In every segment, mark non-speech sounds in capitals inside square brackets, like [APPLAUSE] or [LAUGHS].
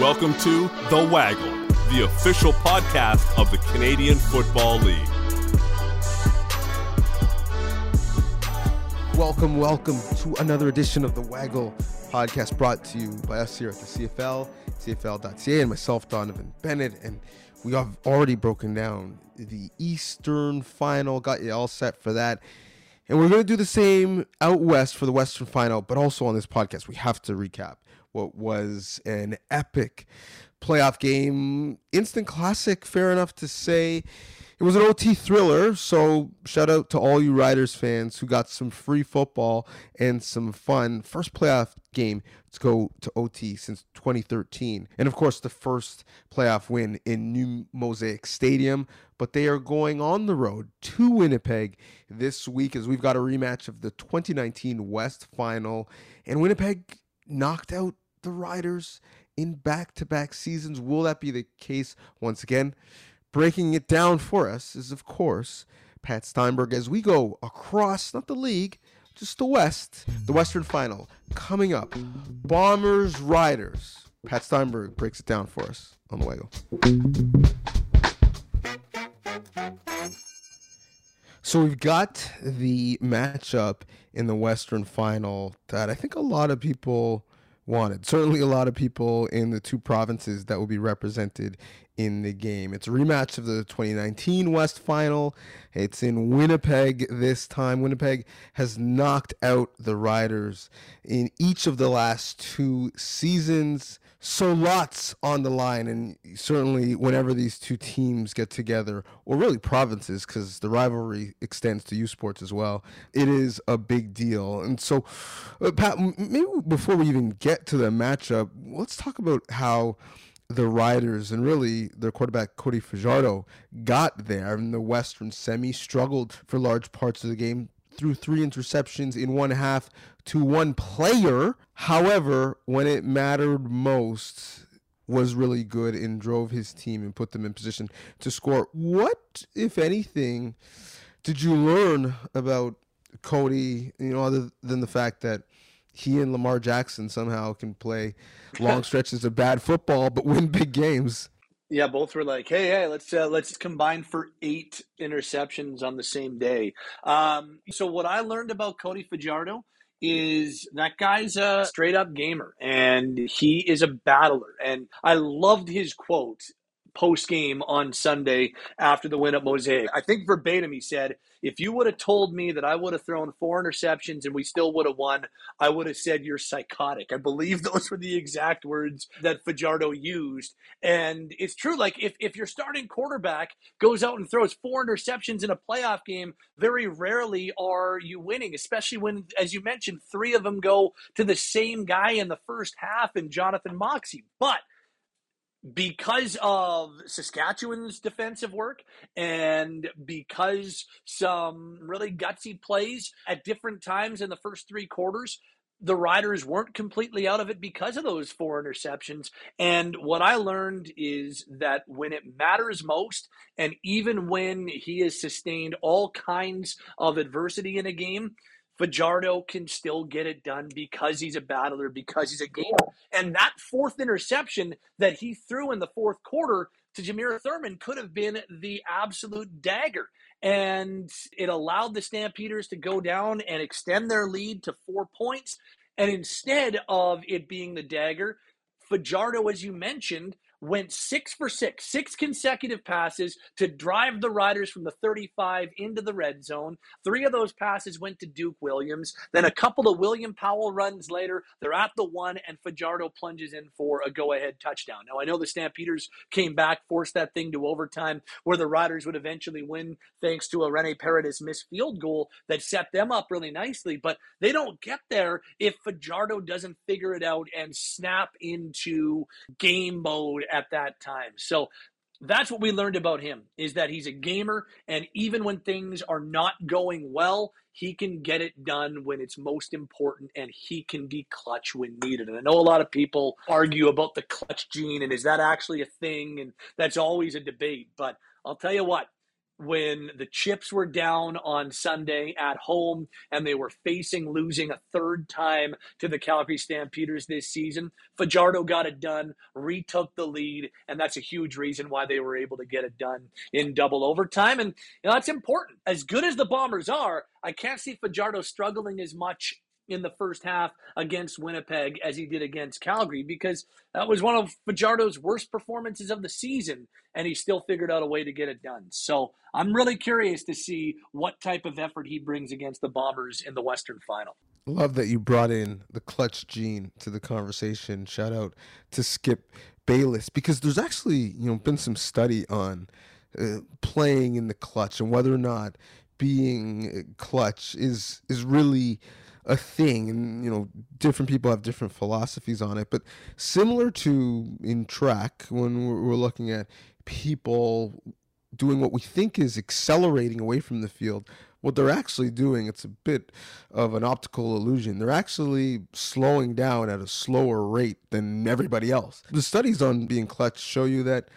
Welcome to The Waggle, the official podcast of the Canadian Football League. Welcome, welcome to another edition of The Waggle podcast brought to you by us here at the CFL, CFL.ca, and myself, Donnovan Bennett. And we have already broken down the Eastern final, got you all set for that. And we're going to do the same out west for the Western final, but also on this podcast, we have to recap what was an epic playoff game. Instant classic, fair enough to say. It was an OT thriller, so shout out to all you Riders fans who got some free football and some fun. First playoff game to go to OT since 2013. And of course, the first playoff win in New Mosaic Stadium. But they are going on the road to Winnipeg this week as we've got a rematch of the 2019 West Final. And Winnipeg knocked out the Riders in back to back seasons. Will that be the case once again? Breaking it down for us is, of course, Pat Steinberg as we go across, not the league, just the West, the Western Final coming up. Bombers, Riders. Pat Steinberg breaks it down for us on the Waggle. So we've got the matchup in the Western Final that I think a lot of people wanted. Certainly, a lot of people in the two provinces that will be represented in the game. It's a rematch of the 2019 West Final. It's in Winnipeg this time. Winnipeg has knocked out the Riders in each of the last two seasons. So lots on the line, and certainly whenever these two teams get together, or really provinces, because the rivalry extends to U Sports as well, it is a big deal. And so, uh, Pat, maybe before we even get to the matchup, let's talk about how the Riders and really their quarterback Cody Fajardo got there in the Western semi, struggled for large parts of the game, threw three interceptions in one half to one player. However, when it mattered most, was really good and drove his team and put them in position to score. What, if anything, did you learn about Cody? You know, other than the fact that he and Lamar Jackson somehow can play long [LAUGHS] stretches of bad football but win big games. Yeah, both were like, "Hey, hey, let's uh, let's combine for eight interceptions on the same day." Um, so what I learned about Cody Fajardo is that guy's a straight up gamer and he is a battler. And I loved his quote post game on Sunday after the win at Mosaic. I think verbatim he said, if you would have told me that I would have thrown four interceptions and we still would have won, I would have said you're psychotic. I believe [LAUGHS] those were the exact words that Fajardo used. And it's true. Like if, if your starting quarterback goes out and throws four interceptions in a playoff game, very rarely are you winning, especially when, as you mentioned, three of them go to the same guy in the first half and Jonathan Moxey. But because of Saskatchewan's defensive work and because some really gutsy plays at different times in the first three quarters, the Riders weren't completely out of it because of those four interceptions. And what I learned is that when it matters most, and even when he has sustained all kinds of adversity in a game, Fajardo can still get it done because he's a battler, because he's a gamer. And that fourth interception that he threw in the fourth quarter to Jameer Thurman could have been the absolute dagger. And it allowed the Stampeders to go down and extend their lead to four points. And instead of it being the dagger, Fajardo, as you mentioned, went six for six, six consecutive passes to drive the Riders from the 35 into the red zone. Three of those passes went to Duke Williams. Then a couple of William Powell runs later, they're at the one, and Fajardo plunges in for a go ahead touchdown. Now, I know the Stampeders came back, forced that thing to overtime, where the Riders would eventually win thanks to a Rene Paredes missed field goal that set them up really nicely. But they don't get there if Fajardo doesn't figure it out and snap into game mode at that time. So that's what we learned about him is that he's a gamer and even when things are not going well he can get it done when it's most important and he can be clutch when needed. And i know a lot of people argue about the clutch gene and is that actually a thing? And that's always a debate. But i'll tell you what when the chips were down on Sunday at home and they were facing losing a third time to the Calgary Stampeders this season. Fajardo got it done, retook the lead, and that's a huge reason why they were able to get it done in double overtime. And you know, that's important. As good as the Bombers are, I can't see Fajardo struggling as much in the first half against Winnipeg as he did against Calgary because that was one of Fajardo's worst performances of the season, and he still figured out a way to get it done. So I'm really curious to see what type of effort he brings against the Bombers in the Western Final. Love that you brought in the clutch gene to the conversation. Shout out to Skip Bayless because there's actually you know been some study on uh, playing in the clutch and whether or not being clutch is is really a thing and you know different people have different philosophies on it but similar to in track when we're looking at people doing what we think is accelerating away from the field what they're actually doing it's a bit of an optical illusion. They're actually slowing down at a slower rate than everybody else. The studies on being clutch show you that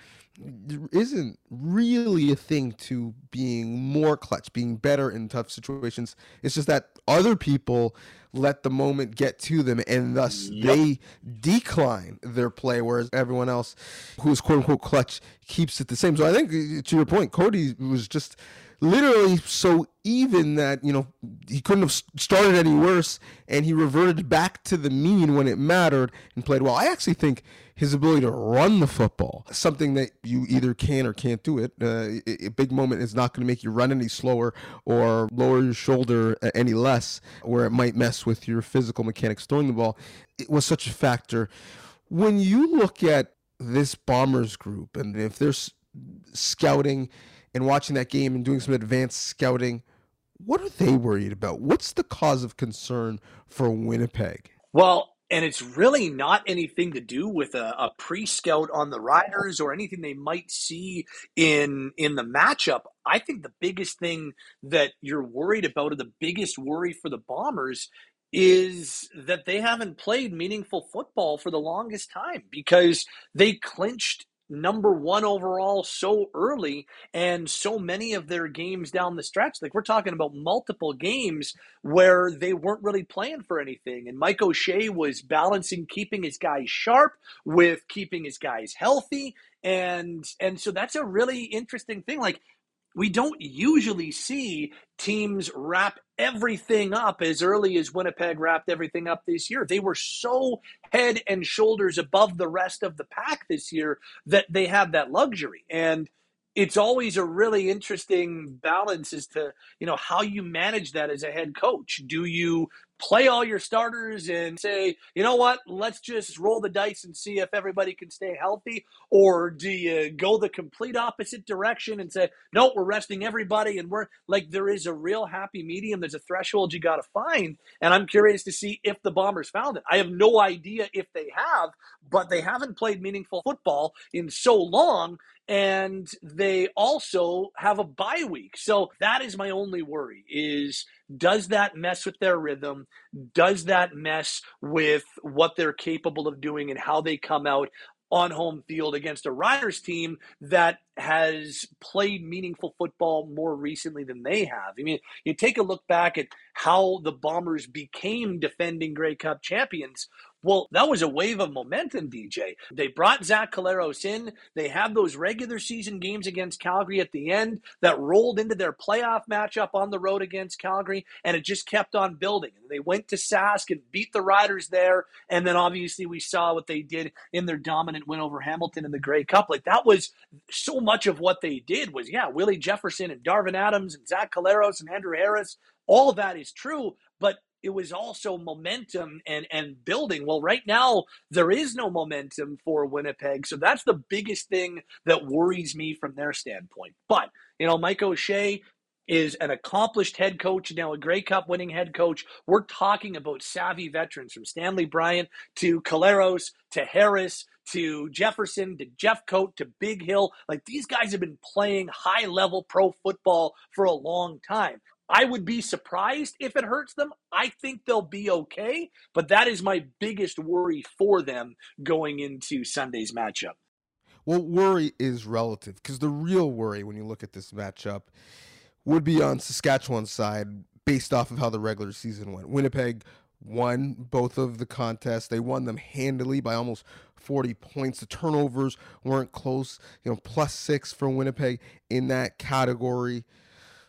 isn't really a thing to being more clutch, being better in tough situations. It's just that other people let the moment get to them and thus yep. they decline their play, whereas everyone else who's quote unquote clutch keeps it the same. So I think to your point, Cody was just literally so even that you know he couldn't have started any worse and he reverted back to the mean when it mattered and played well. I actually think his ability to run the football something that you either can or can't do it uh, a big moment is not going to make you run any slower or lower your shoulder any less where it might mess with your physical mechanics throwing the ball. It was such a factor. When you look at this bombers group and if there's scouting and watching that game and doing some advanced scouting, what are they worried about? What's the cause of concern for Winnipeg? Well, and it's really not anything to do with a, a pre-scout on the riders or anything they might see in in the matchup. I think the biggest thing that you're worried about, or the biggest worry for the Bombers, is that they haven't played meaningful football for the longest time because they clinched number one overall so early and so many of their games down the stretch. Like we're talking about multiple games where they weren't really playing for anything. And Mike O'Shea was balancing keeping his guys sharp with keeping his guys healthy. And and so that's a really interesting thing. Like we don't usually see teams wrap everything up as early as Winnipeg wrapped everything up this year. They were so head and shoulders above the rest of the pack this year that they have that luxury. And it's always a really interesting balance as to you know how you manage that as a head coach do you play all your starters and say you know what? Let's just roll the dice and see if everybody can stay healthy. Or do you go the complete opposite direction and say no we're resting everybody and we're like there is a real happy medium. There's a threshold you got to find. And i'm curious to see if the bombers found it. I have no idea if they have but they haven't played meaningful football in so long and they also have a bye week. So that is my only worry is does that mess with their rhythm? Does that mess with what they're capable of doing and how they come out on home field against a Riders team that has played meaningful football more recently than they have. I mean, you take a look back at how the Bombers became defending Grey Cup champions. Well, that was a wave of momentum, DJ. They brought Zach Collaros in. They had those regular season games against Calgary at the end that rolled into their playoff matchup on the road against Calgary, and it just kept on building. And they went to Sask and beat the Riders there. And then obviously we saw what they did in their dominant win over Hamilton in the Grey Cup. Like that was so much of what they did was, yeah, Willie Jefferson and Darvin Adams and Zach Collaros and Andrew Harris. All of that is true, but it was also momentum and and building. Well, right now there is no momentum for Winnipeg, so that's the biggest thing that worries me from their standpoint. But you know, Mike O'Shea is an accomplished head coach, now a Grey Cup winning head coach. We're talking about savvy veterans from Stanley Bryant to Collaros to Harris to Jefferson to Jeffcoat to Bighill. Like these guys have been playing high level pro football for a long time. I would be surprised if it hurts them. I think they'll be okay, but that is my biggest worry for them going into Sunday's matchup. well, worry is relative because the real worry when you look at this matchup would be on Saskatchewan's side based off of how the regular season went. Winnipeg won both of the contests. They won them handily by almost 40 points. The turnovers weren't close, you know, plus six for Winnipeg in that category.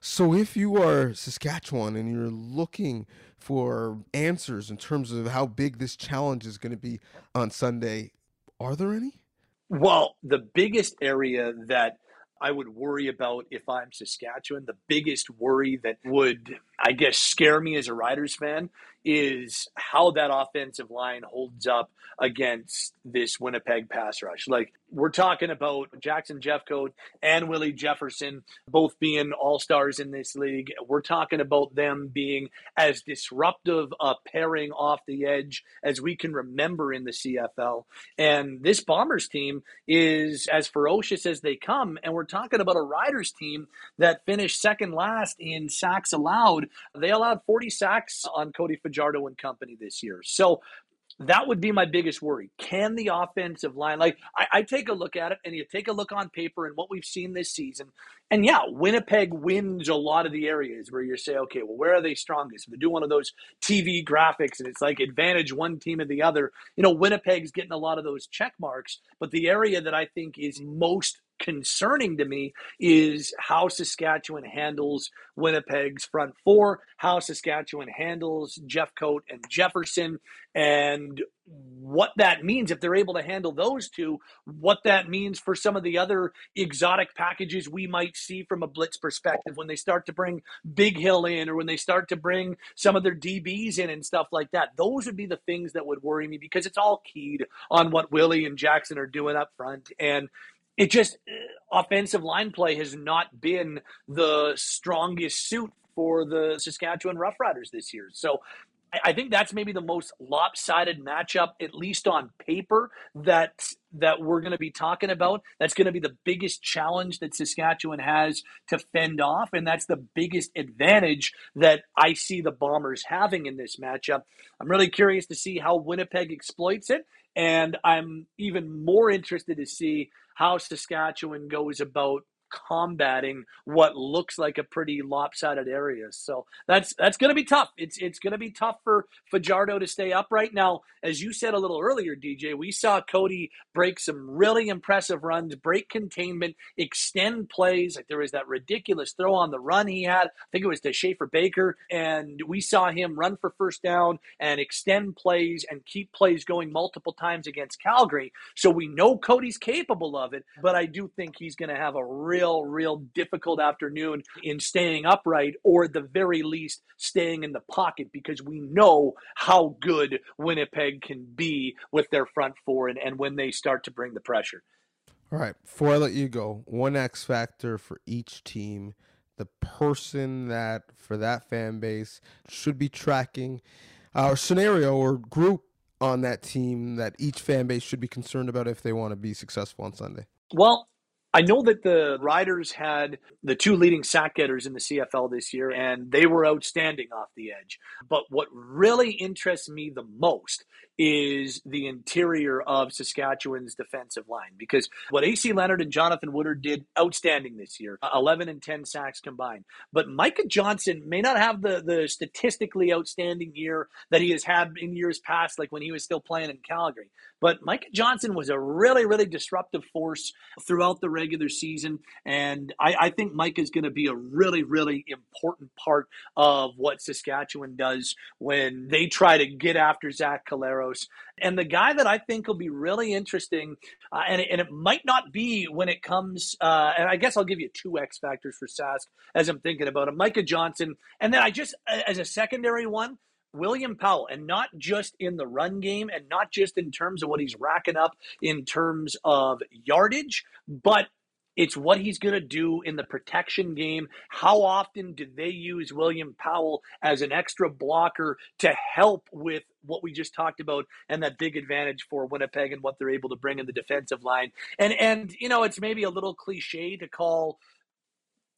So if you are Saskatchewan and you're looking for answers in terms of how big this challenge is going to be on Sunday, are there any? Well, the biggest area that I would worry about if I'm Saskatchewan, the biggest worry that would, I guess, scare me as a Riders fan is how that offensive line holds up against this Winnipeg pass rush. Like we're talking about Jackson Jeffcoat and Willie Jefferson both being all stars in this league. We're talking about them being as disruptive a pairing off the edge as we can remember in the CFL. And this Bombers team is as ferocious as they come. And we're talking about a Riders team that finished second last in sacks allowed. They allowed 40 sacks on Cody Fajardo and company this year. So that would be my biggest worry. Can the offensive line, like I, I, take a look at it and you take a look on paper and what we've seen this season, and yeah, Winnipeg wins a lot of the areas where you say, okay, well, where are they strongest? They do one of those TV graphics and it's like advantage one team or the other. You know, Winnipeg's getting a lot of those check marks, but the area that I think is most concerning to me is how Saskatchewan handles Winnipeg's front four, how Saskatchewan handles Jeff Jeffcoat and Jefferson, and what that means if they're able to handle those two, what that means for some of the other exotic packages we might see from a blitz perspective when they start to bring Bighill in or when they start to bring some of their DBs in and stuff like that. Those would be the things that would worry me because it's all keyed on what Willie and Jackson are doing up front. And it just uh, offensive line play has not been the strongest suit for the Saskatchewan Roughriders this year. So I think that's maybe the most lopsided matchup, at least on paper, that that we're going to be talking about. That's going to be the biggest challenge that Saskatchewan has to fend off, and that's the biggest advantage that I see the Bombers having in this matchup. I'm really curious to see how Winnipeg exploits it, and I'm even more interested to see how Saskatchewan goes about combating what looks like a pretty lopsided area. So that's that's going to be tough. It's it's going to be tough for Fajardo to stay upright. Now, as you said a little earlier, DJ, we saw Cody break some really impressive runs, break containment, extend plays. Like there was that ridiculous throw on the run he had. I think it was to Schaefer Baker, and we saw him run for first down and extend plays and keep plays going multiple times against Calgary. So we know Cody's capable of it, but I do think he's going to have a real real, real difficult afternoon in staying upright or at the very least staying in the pocket because we know how good Winnipeg can be with their front four and, and when they start to bring the pressure. All right. Before I let you go, one X factor for each team, the person that for that fan base should be tracking our scenario or group on that team that each fan base should be concerned about if they want to be successful on Sunday? Well, I know that the Riders had the two leading sack getters in the CFL this year, and they were outstanding off the edge. But what really interests me the most is the interior of Saskatchewan's defensive line because what AC Leonard and Jonathan Woodard did outstanding this year uh, 11 and 10 sacks combined. But Micah Johnson may not have the, the statistically outstanding year that he has had in years past, like when he was still playing in Calgary. But Micah Johnson was a really, really disruptive force throughout the regular season. And I, I think Micah is going to be a really, really important part of what Saskatchewan does when they try to get after Zach Collaros and the guy that I think will be really interesting, uh, and, and it might not be when it comes, uh, and I guess I'll give you two X factors for Sask as I'm thinking about him Micah Johnson. And then I just, as a secondary one, William Powell, and not just in the run game and not just in terms of what he's racking up in terms of yardage, but it's what he's going to do in the protection game. How often do they use William Powell as an extra blocker to help with what we just talked about and that big advantage for Winnipeg and what they're able to bring in the defensive line? And and you know, it's maybe a little cliche to call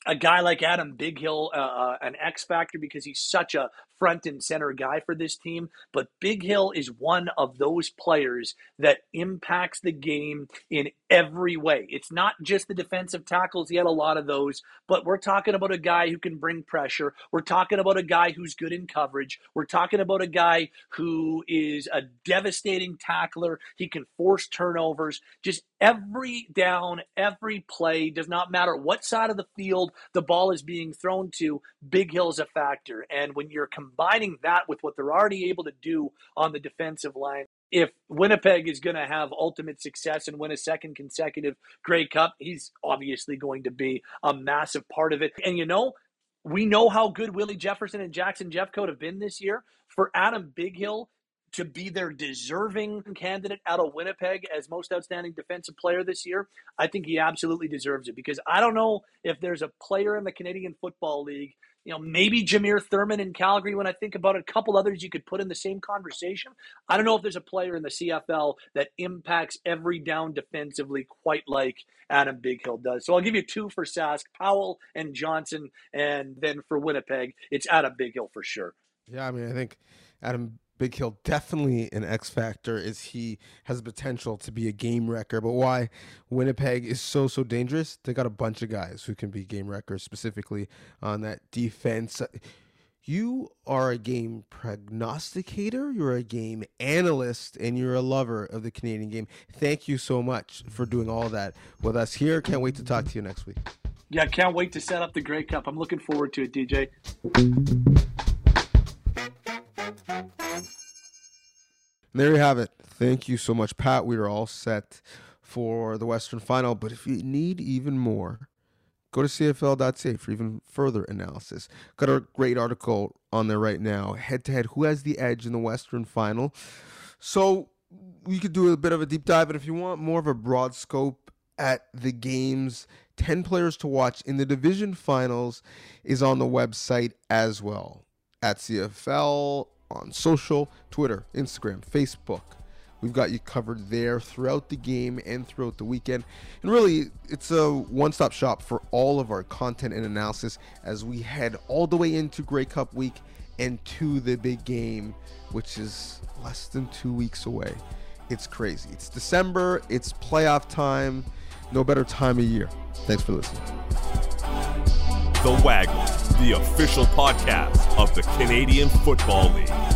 a guy like Adam Bighill, uh, an X factor because he's such a front and center guy for this team. But Bighill is one of those players that impacts the game in every way. It's not just the defensive tackles, he had a lot of those, but we're talking about a guy who can bring pressure. We're talking about a guy who's good in coverage. We're talking about a guy who is a devastating tackler. He can force turnovers. Just every down, every play, does not matter what side of the field the ball is being thrown to, Bighill's a factor. And when you're combining that with what they're already able to do on the defensive line, if Winnipeg is going to have ultimate success and win a second consecutive Grey Cup, he's obviously going to be a massive part of it. And you know, we know how good Willie Jefferson and Jackson Jeffcoat have been this year. For Adam Bighill to be their deserving candidate out of Winnipeg as most outstanding defensive player this year, I think he absolutely deserves it because I don't know if there's a player in the Canadian Football League you know, maybe Jameer Thurman in Calgary. When I think about a couple others you could put in the same conversation, I don't know if there's a player in the CFL that impacts every down defensively quite like Adam Bighill does. So I'll give you two for Sask, Powell and Johnson, and then for Winnipeg, it's Adam Bighill for sure. Yeah, I mean, I think Adam Bighill definitely an X factor is he has potential to be a game wrecker. But why Winnipeg is so so dangerous? They got a bunch of guys who can be game wreckers, specifically on that defense. You are a game prognosticator, you're a game analyst, and you're a lover of the Canadian game. Thank you so much for doing all that with us here. Can't wait to talk to you next week. Yeah, can't wait to set up the Grey Cup. I'm looking forward to it, DJ. And there you have it. Thank you so much, Pat. We are all set for the Western Final. But if you need even more, go to CFL.ca for even further analysis. Got a great article on there right now. Head to head, who has the edge in the Western Final? So we could do a bit of a deep dive, but if you want more of a broad scope at the games, 10 players to watch in the division finals is on the website as well at CFL on social, Twitter, Instagram, Facebook. We've got you covered there throughout the game and throughout the weekend. And really, it's a one stop shop for all of our content and analysis as we head all the way into Grey Cup week and to the big game, which is less than two weeks away. It's crazy. It's December, it's playoff time. No better time of year. Thanks for listening. The Waggle, the official podcast of the Canadian Football League.